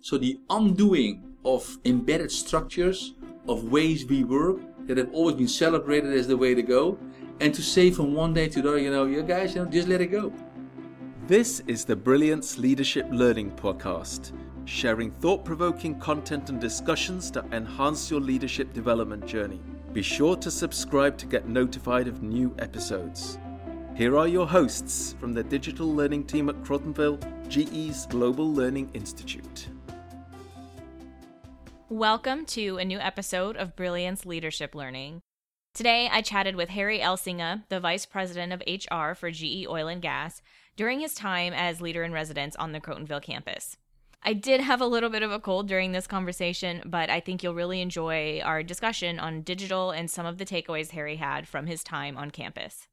So the undoing of embedded structures, of ways we work that have always been celebrated as the way to go, and to say from one day to the other, you know, you guys, you know, just let it go. This is the Brilliance Leadership Learning Podcast, sharing thought provoking content and discussions to enhance your leadership development journey. Be sure to subscribe to get notified of new episodes. Here are your hosts from the digital learning team at Crotonville, GE's Global Learning Institute. Welcome to a new episode of Brilliance Leadership Learning. Today, I chatted with Harry Elsinga, the Vice President of HR for GE Oil and Gas, during his time as leader in residence on the Crotonville campus. I did have a little bit of a cold during this conversation, but I think you'll really enjoy our discussion on digital and some of the takeaways Harry had from his time on campus.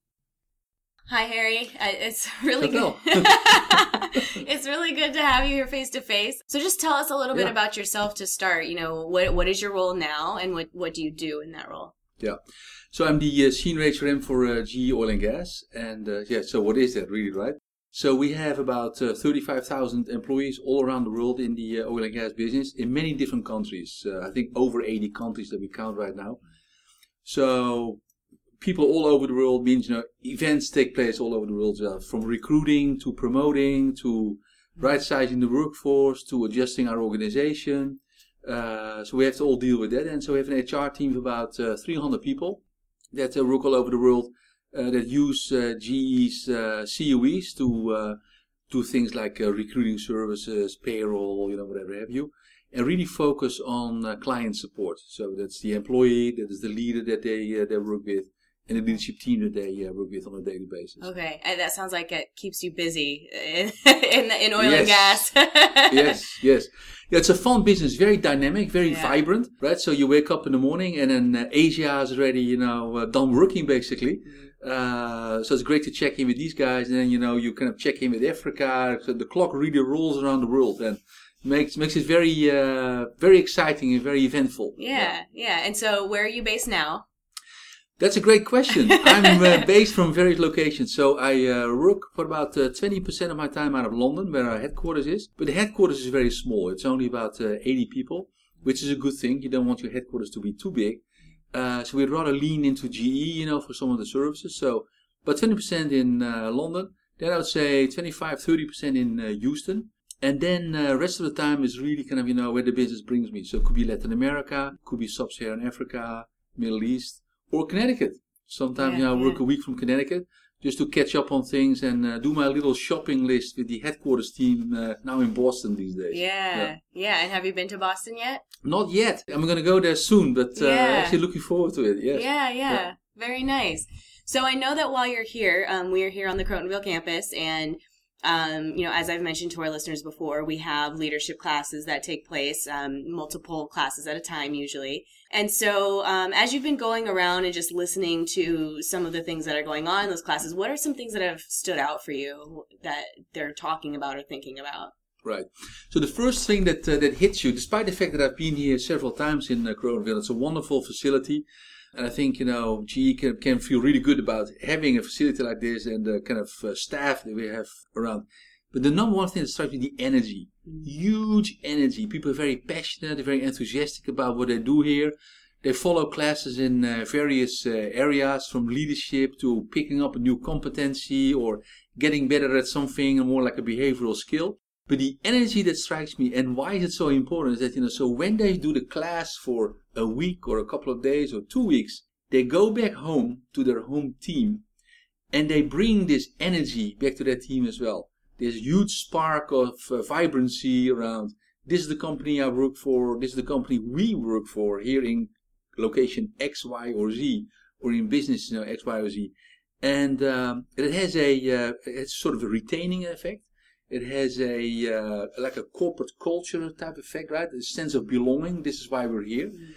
Hi, Harry. It's really good. it's really good to have you here face to face. So, just tell us a little bit about yourself to start. You know, what what is your role now, and what what do you do in that role? Yeah. So I'm the uh, senior HRM for uh, GE Oil and Gas, and uh, yeah. So what is that really, right? So we have about uh, 35,000 employees all around the world in the uh, oil and gas business in many different countries. Uh, I think over 80 countries that we count right now. So people all over the world means you know events take place all over the world uh, from recruiting to promoting to right sizing the workforce to adjusting our organization. Uh, so we have to all deal with that. And so we have an hr team of about uh, 300 people that uh, work all over the world uh, that use uh, ge's coes to do things like recruiting services payroll you know whatever have you and really focus on client support. So that's the employee that is the leader that they they work with and the leadership team that they uh, work with on a daily basis. Okay, and that sounds like it keeps you busy in in, in oil yes. and gas. yes, yes. Yeah, it's a fun business, very dynamic, very yeah. vibrant, right? So you wake up in the morning and then uh, Asia is already, you know, uh, done working basically. Mm-hmm. Uh, so it's great to check in with these guys, and then you know you kind of check in with Africa. So the clock really rolls around the world, and makes makes it very uh, very exciting and very eventful. Yeah, yeah, yeah. And so, where are you based now? That's a great question. I'm uh, based from various locations. So I uh, work for about uh, 20% of my time out of London, where our headquarters is. But the headquarters is very small. It's only about uh, 80 people, which is a good thing. You don't want your headquarters to be too big. Uh, so we'd rather lean into GE, you know, for some of the services. So about 20% in uh, London. Then I would say 25, 30% in Houston. And then the rest of the time is really kind of, you know, where the business brings me. So it could be Latin America, could be Sub-Saharan Africa, Middle East, or Connecticut. Sometimes yeah, I work yeah. a week from Connecticut just to catch up on things and uh, do my little shopping list with the headquarters team uh, now in Boston these days. Yeah, yeah, yeah. And have you been to Boston yet? Not yet. I'm going to go there soon, but uh, yeah. actually looking forward to it. Yes. Yeah, yeah, yeah. Very nice. So I know that while you're here, um, we are here on the Crotonville campus, and um, you know, as I've mentioned to our listeners before, we have leadership classes that take place, um, multiple classes at a time usually. And so, um, as you've been going around and just listening to some of the things that are going on in those classes, what are some things that have stood out for you that they're talking about or thinking about? Right. So the first thing that uh, that hits you, despite the fact that I've been here several times in uh, it's a wonderful facility. And I think, you know, GE can, can feel really good about having a facility like this and the kind of uh, staff that we have around. But the number one thing that strikes me the energy. Mm. Huge energy. People are very passionate, they're very enthusiastic about what they do here. They follow classes in uh, various uh, areas from leadership to picking up a new competency or getting better at something more like a behavioral skill. But the energy that strikes me and why is it so important is that, you know, so when they do the class for a week or a couple of days or two weeks, they go back home to their home team and they bring this energy back to their team as well. This huge spark of uh, vibrancy around this is the company I work for, this is the company we work for here in location X, Y, or Z, or in business you know, X, Y, or Z. And um, it has a uh, it's sort of a retaining effect. It has a uh, like a corporate culture type effect, right? A sense of belonging. This is why we're here. Mm.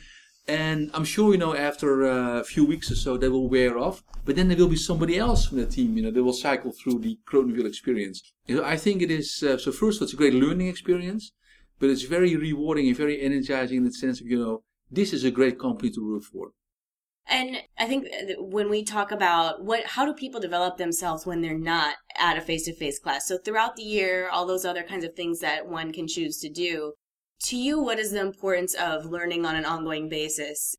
And I'm sure, you know, after a few weeks or so, they will wear off. But then there will be somebody else from the team, you know, they will cycle through the Crotonville experience. You know, I think it is, uh, so first of all, it's a great learning experience, but it's very rewarding and very energizing in the sense of, you know, this is a great company to work for. And I think when we talk about what, how do people develop themselves when they're not at a face to face class? So throughout the year, all those other kinds of things that one can choose to do. To you, what is the importance of learning on an ongoing basis?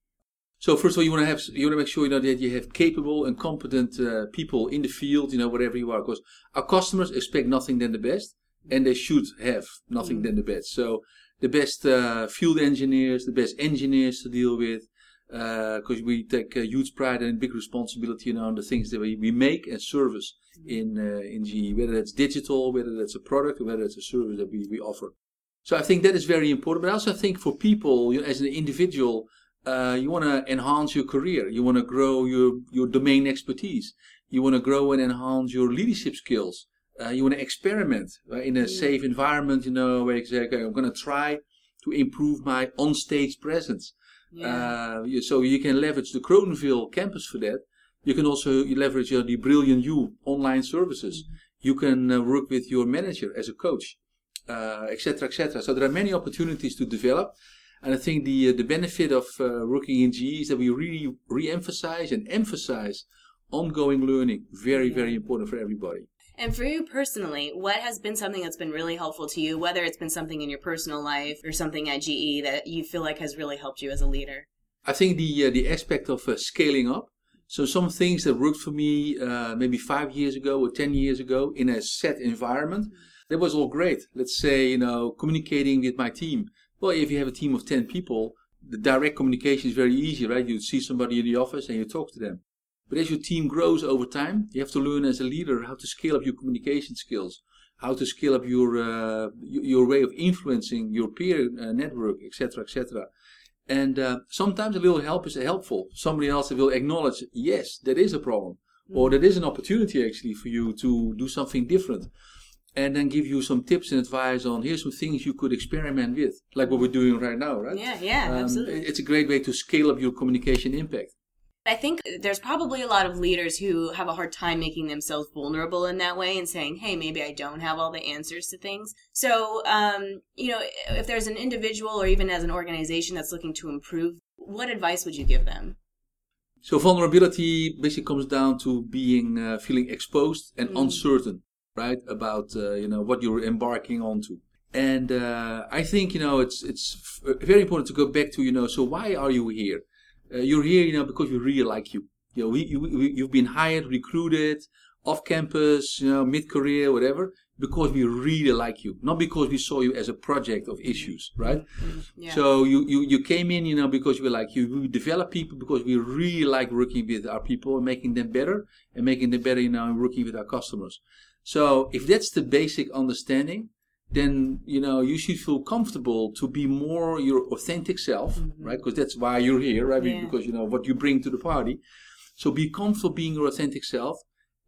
So first of all, you want to have you want to make sure you know that you have capable and competent uh, people in the field, you know, whatever you are. Because our customers expect nothing than the best, and they should have nothing mm-hmm. than the best. So the best uh, field engineers, the best engineers to deal with, because uh, we take a huge pride and big responsibility you know, on the things that we, we make and service in uh, in GE, whether that's digital, whether that's a product, or whether it's a service that we, we offer. So I think that is very important. But I also think for people, you know, as an individual, uh, you want to enhance your career. You want to grow your your domain expertise. You want to grow and enhance your leadership skills. Uh, you want to experiment right, in a safe environment. You know, where you say, okay, I'm going to try to improve my on-stage presence. Yeah. Uh, so you can leverage the Crotonville campus for that. You can also leverage uh, the Brilliant You online services. Mm-hmm. You can uh, work with your manager as a coach, etc., uh, etc. Et so there are many opportunities to develop. And I think the uh, the benefit of uh, working in GE is that we really re-emphasize and emphasize ongoing learning. Very, very important for everybody. And for you personally, what has been something that's been really helpful to you, whether it's been something in your personal life or something at GE that you feel like has really helped you as a leader? I think the uh, the aspect of uh, scaling up. So some things that worked for me uh, maybe five years ago or ten years ago in a set environment, that was all great. Let's say you know communicating with my team. Well, if you have a team of ten people, the direct communication is very easy, right? You see somebody in the office and you talk to them. But as your team grows over time, you have to learn as a leader how to scale up your communication skills, how to scale up your uh, your way of influencing your peer uh, network, etc., etc. And uh, sometimes a little help is helpful. Somebody else will acknowledge, yes, that is a problem, or that is an opportunity actually for you to do something different, and then give you some tips and advice on here's some things you could experiment with, like what we're doing right now, right? Yeah, yeah, um, absolutely. It's a great way to scale up your communication impact. I think there's probably a lot of leaders who have a hard time making themselves vulnerable in that way and saying, hey, maybe I don't have all the answers to things. So, um, you know, if there's an individual or even as an organization that's looking to improve, what advice would you give them? So, vulnerability basically comes down to being uh, feeling exposed and mm. uncertain, right, about uh, you know what you're embarking onto. And uh, I think you know it's it's very important to go back to you know so why are you here? uh, you're here, you know, because we really like you. You know, we, you, we, you've been hired, recruited, off campus, you know, mid career, whatever, because we really like you, not because we saw you as a project of issues, right? Mm-hmm. Yeah. So you, you, you came in, you know, because we like you. We develop people because we really like working with our people and making them better and making them better, you know, working with our customers. So if that's the basic understanding, then you know you should feel comfortable to be more your authentic self mm-hmm. right because that's why you're here right yeah. because you know what you bring to the party so be comfortable being your authentic self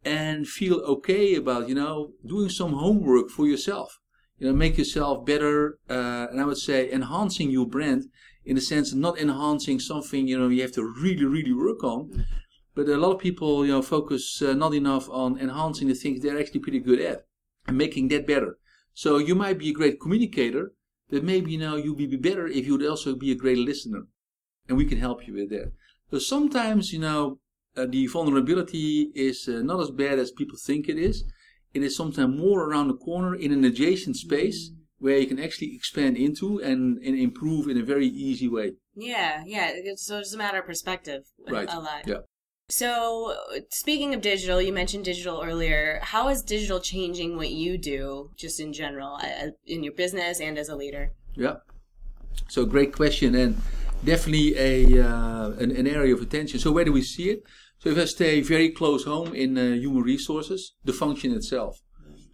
and feel okay about you know doing some homework for yourself you know make yourself better uh, and i would say enhancing your brand in the sense of not enhancing something you know you have to really really work on mm-hmm. But a lot of people you know focus uh, not enough on enhancing the things they're actually pretty good at and making that better so you might be a great communicator, but maybe now you would be better if you would also be a great listener. And we can help you with that. So sometimes, you know, uh, the vulnerability is uh, not as bad as people think it is. It is sometimes more around the corner in an adjacent space mm. where you can actually expand into and, and improve in a very easy way. Yeah, yeah. So it's a matter of perspective. Right. A lot. Yeah. So, speaking of digital, you mentioned digital earlier. How is digital changing what you do, just in general, in your business and as a leader? Yeah. So, great question, and definitely a uh, an, an, area of attention. So, where do we see it? So, if I stay very close home in uh, human resources, the function itself,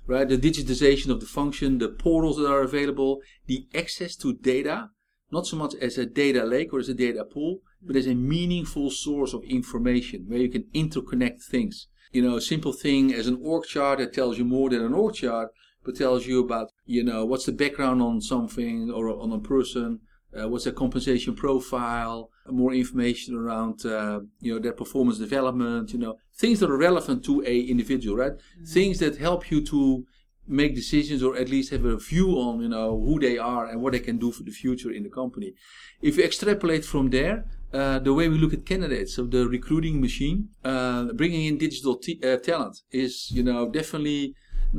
right? The digitization of the function, the portals that are available, the access to data, not so much as a data lake or as a data pool, but as a meaningful source of information where you can interconnect things. You know, a simple thing as an org chart that tells you more than an org chart, but tells you about, you know, what's the background on something or on a person, uh, what's their compensation profile, more information around, uh, you know, their performance development, you know, things that are relevant to a individual, right? Mm-hmm. Things that help you to make decisions or at least have a view on, you know, who they are and what they can do for the future in the company. If you extrapolate from there, uh, the way we look at candidates, so the recruiting machine, uh, bringing in digital t- uh, talent is, you know, definitely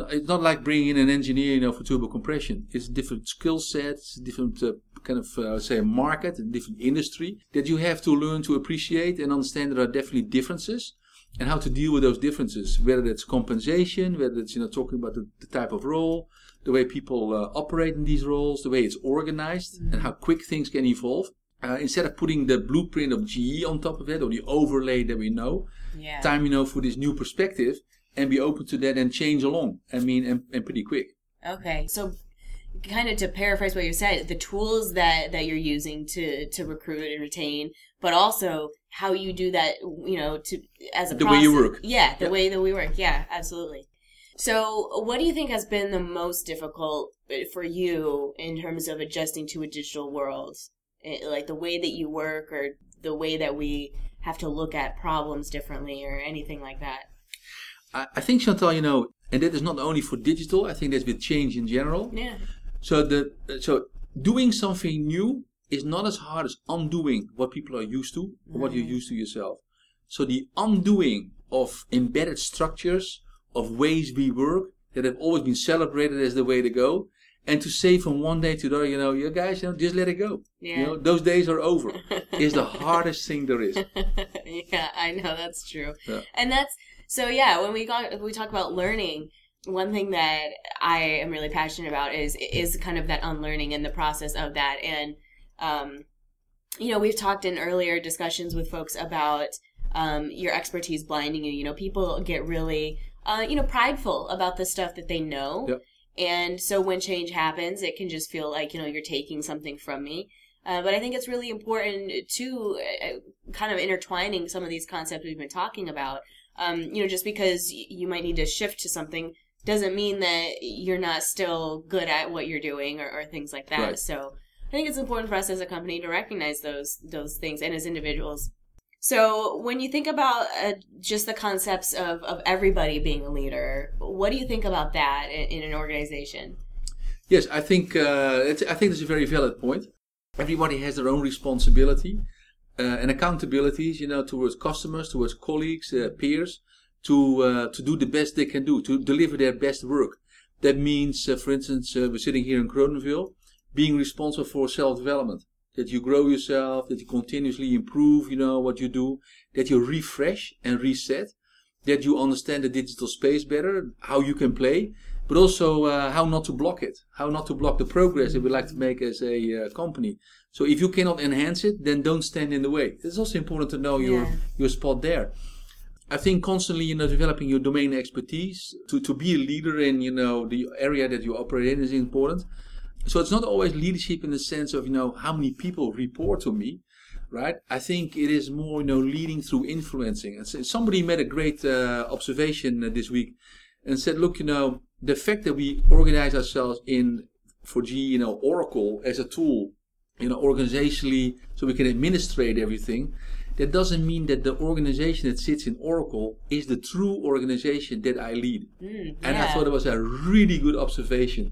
it's not like bringing in an engineer, you know, for turbo compression. It's different skill set, it's a different uh, kind of, uh, say, market, a different industry that you have to learn to appreciate and understand there are definitely differences and how to deal with those differences, whether it's compensation, whether it's, you know, talking about the, the type of role, the way people uh, operate in these roles, the way it's organized, mm-hmm. and how quick things can evolve. Uh, instead of putting the blueprint of GE on top of it or the overlay that we know, yeah. time you know for this new perspective and be open to that and change along. I mean, and, and pretty quick. Okay, so kind of to paraphrase what you said, the tools that that you're using to to recruit and retain, but also how you do that, you know, to as a the process. way you work. Yeah, the way that we work. Yeah, absolutely. So, what do you think has been the most difficult for you in terms of adjusting to a digital world? Eh, like the way that you work or the way that we have to look at problems differently or anything like that? I, I think, Chantal, you know, and that is not only for digital, I think that's with change in general. Yeah. So, the so doing something new is not as hard as undoing what people are used to or what you're mm. used to yourself. So, the undoing of embedded structures of ways we work that have always been celebrated as the way to go. And to say from one day to the other, you know, you guys, you know, just let it go. Yeah. You know, those days are over. is the hardest thing there is. yeah, I know that's true. Yeah. And that's so. Yeah, when we got we talk about learning, one thing that I am really passionate about is is kind of that unlearning and the process of that. And um, you know, we've talked in earlier discussions with folks about um, your expertise blinding you. You know, people get really uh, you know, prideful about the stuff that they know. Yep. And so when change happens, it can just feel like, you know, you're taking something from me. Uh, but I think it's really important to uh, kind of intertwining some of these concepts we've been talking about. Um, you know, just because you might need to shift to something doesn't mean that you're not still good at what you're doing or, or things like that. Right. So I think it's important for us as a company to recognize those those things and as individuals so when you think about uh, just the concepts of, of everybody being a leader, what do you think about that in, in an organization? Yes, I think uh, I think that's a very valid point. Everybody has their own responsibility uh, and accountabilities, you know, towards customers, towards colleagues, uh, peers, to uh, to do the best they can do, to deliver their best work. That means, uh, for instance, we're sitting here in Crotonville, being responsible for self-development that you grow yourself, that you continuously improve, you know, what you do, that you refresh and reset, that you understand the digital space better, how you can play, but also uh, how not to block it, how not to block the progress that we like to make as a uh, company. So if you cannot enhance it, then don't stand in the way. It's also important to know your Yeah. your spot there. I think constantly, you know, developing your domain expertise to, to be a leader in, you know, the area that you operate in is important. So it's not always leadership in the sense of, you know, how many people report to me, right? I think it is more, you know, leading through influencing. And so somebody made a great uh, observation uh, this week and said, look, you know, the fact that we organize ourselves in, for G, you know, Oracle as a tool, you know, organizationally, so we can administrate everything, that doesn't mean that the organization that sits in Oracle is the true organization that I lead. Mm, And I thought it was a really good observation.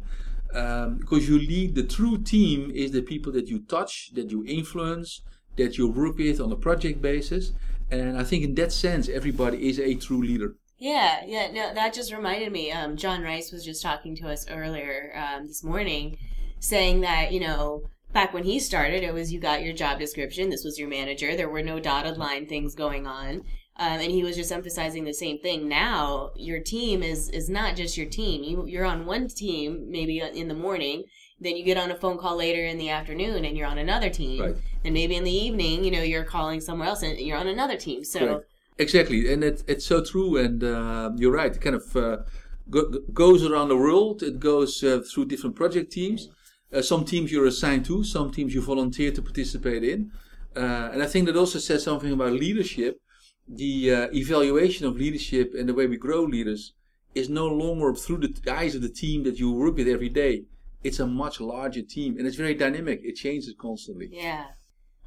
Um, because you lead the true team is the people that you touch, that you influence, that you work with on a project basis. And I think in that sense, everybody is a true leader. Yeah, yeah. No, that just reminded me. Um, John Rice was just talking to us earlier um, this morning, saying that you know back when he started, it was you got your job description. This was your manager. There were no dotted line things going on. Um, and he was just emphasizing the same thing. Now your team is is not just your team. You you're on one team maybe in the morning, then you get on a phone call later in the afternoon, and you're on another team. Right. And maybe in the evening, you know, you're calling somewhere else, and you're on another team. So Correct. Exactly, and it, it's so true. And uh, you're right. It kind of uh, go, goes around the world. It goes uh, through different project teams. Uh, some teams you're assigned to, some teams you volunteer to participate in. Uh, and I think that also says something about leadership. The uh, evaluation of leadership and the way we grow leaders is no longer through the eyes of the team that you work with every day. It's a much larger team, and it's very dynamic. It changes constantly. Yeah.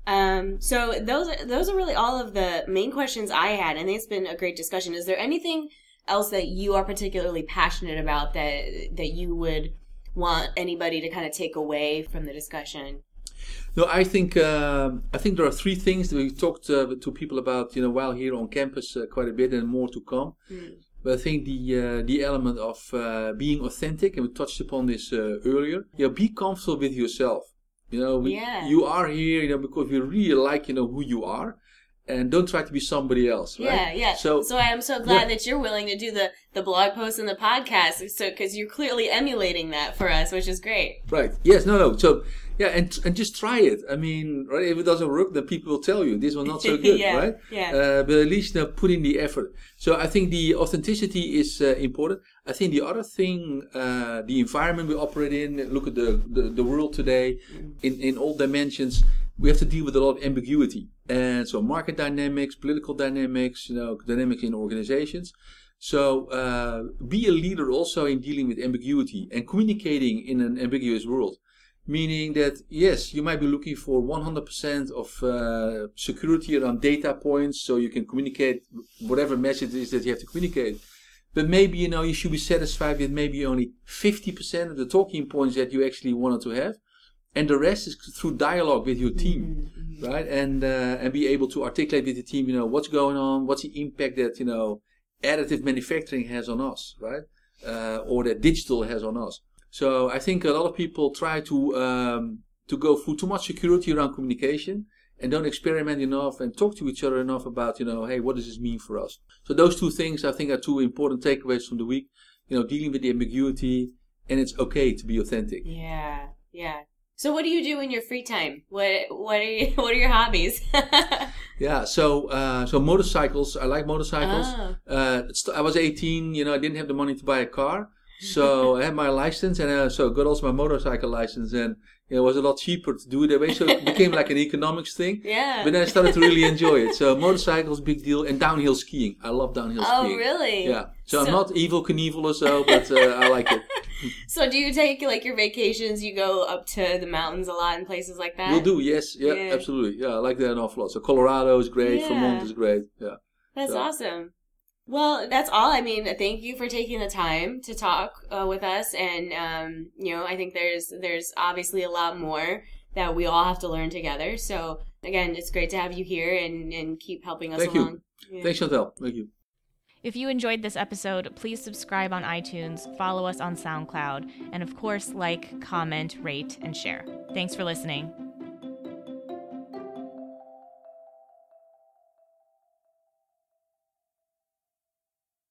Um, so those are those are really all of the main questions I had, and it's been a great discussion. Is there anything else that you are particularly passionate about that that you would want anybody to kind of take away from the discussion? No, I think um I think there are three things that we talked uh, to people about, you know, while here on campus uh, quite a bit, and more to come. Mm. But I think the uh, the element of uh, being authentic, and we touched upon this uh, earlier. You know, be comfortable with yourself. You know, we, Yeah. you are here, you know, because we really like, you know, who you are, and don't try to be somebody else, right? Yeah, yeah. So, So I'm so glad Yeah. that you're willing to do the the blog post and the podcast, so because you're clearly emulating that for us, which is great. right? Yes, no, no. So, yeah, and and just try it. I mean, right? If it doesn't work, then people will tell you this was not so good, Yeah, right? yeah. Uh, but at least now know, put in the effort. So I think the authenticity is uh, important. I think the other thing, uh, the environment we operate in, look at the, the, the world today in, in all dimensions, we have to deal with a lot of ambiguity. And so market dynamics, political dynamics, you know, dynamics in organizations. So uh, be a leader also in dealing with ambiguity and communicating in an ambiguous world. Meaning that yes, you might be looking for 100% of uh, security around data points, so you can communicate whatever message it is that you have to communicate. But maybe you know you should be satisfied with maybe only 50% of the talking points that you actually wanted to have, and the rest is through dialogue with your team, right? And uh, and be able to articulate with the team, you know, what's going on, what's the impact that you know additive manufacturing has on us, right? Uh, or that digital has on us. So I think a lot of people try to um, to go through too much security around communication and don't experiment enough and talk to each other enough about you know hey what does this mean for us. So those two things I think are two important takeaways from the week. You know dealing with the ambiguity and it's okay to be authentic. Yeah, yeah. So what do you do in your free time? What what are you, what are your hobbies? Yeah, so uh, so motorcycles. I like motorcycles. Oh. Uh, I was 18. You know, I didn't have the money to buy a car, so I had my license, and uh, so got also my motorcycle license, and you know, it was a lot cheaper to do it that way. So it became like an economics thing. yeah. But then I started to really enjoy it. So motorcycles, big deal, and downhill skiing. I love downhill oh, skiing. Oh, really? Yeah. So, I'm not Evel Knievel or so, but uh, I like it. So do you take like your vacations? You go up to the mountains a lot in places like that. We'll do, yes, yeah, Yeah. absolutely, yeah. I like that an awful lot. So Colorado is great, Yeah. Vermont is great, yeah. That's So- awesome. Well, that's all. I mean, thank you for taking the time to talk uh, with us, and um, you know, I think there's there's obviously a lot more that we all have to learn together. So again, it's great to have you here and and keep helping us Thank you. Yeah. Thanks, Chantal. Thank you. If you enjoyed this episode, please subscribe on iTunes, follow us on SoundCloud, and of course, like, comment, rate, and share. Thanks for listening.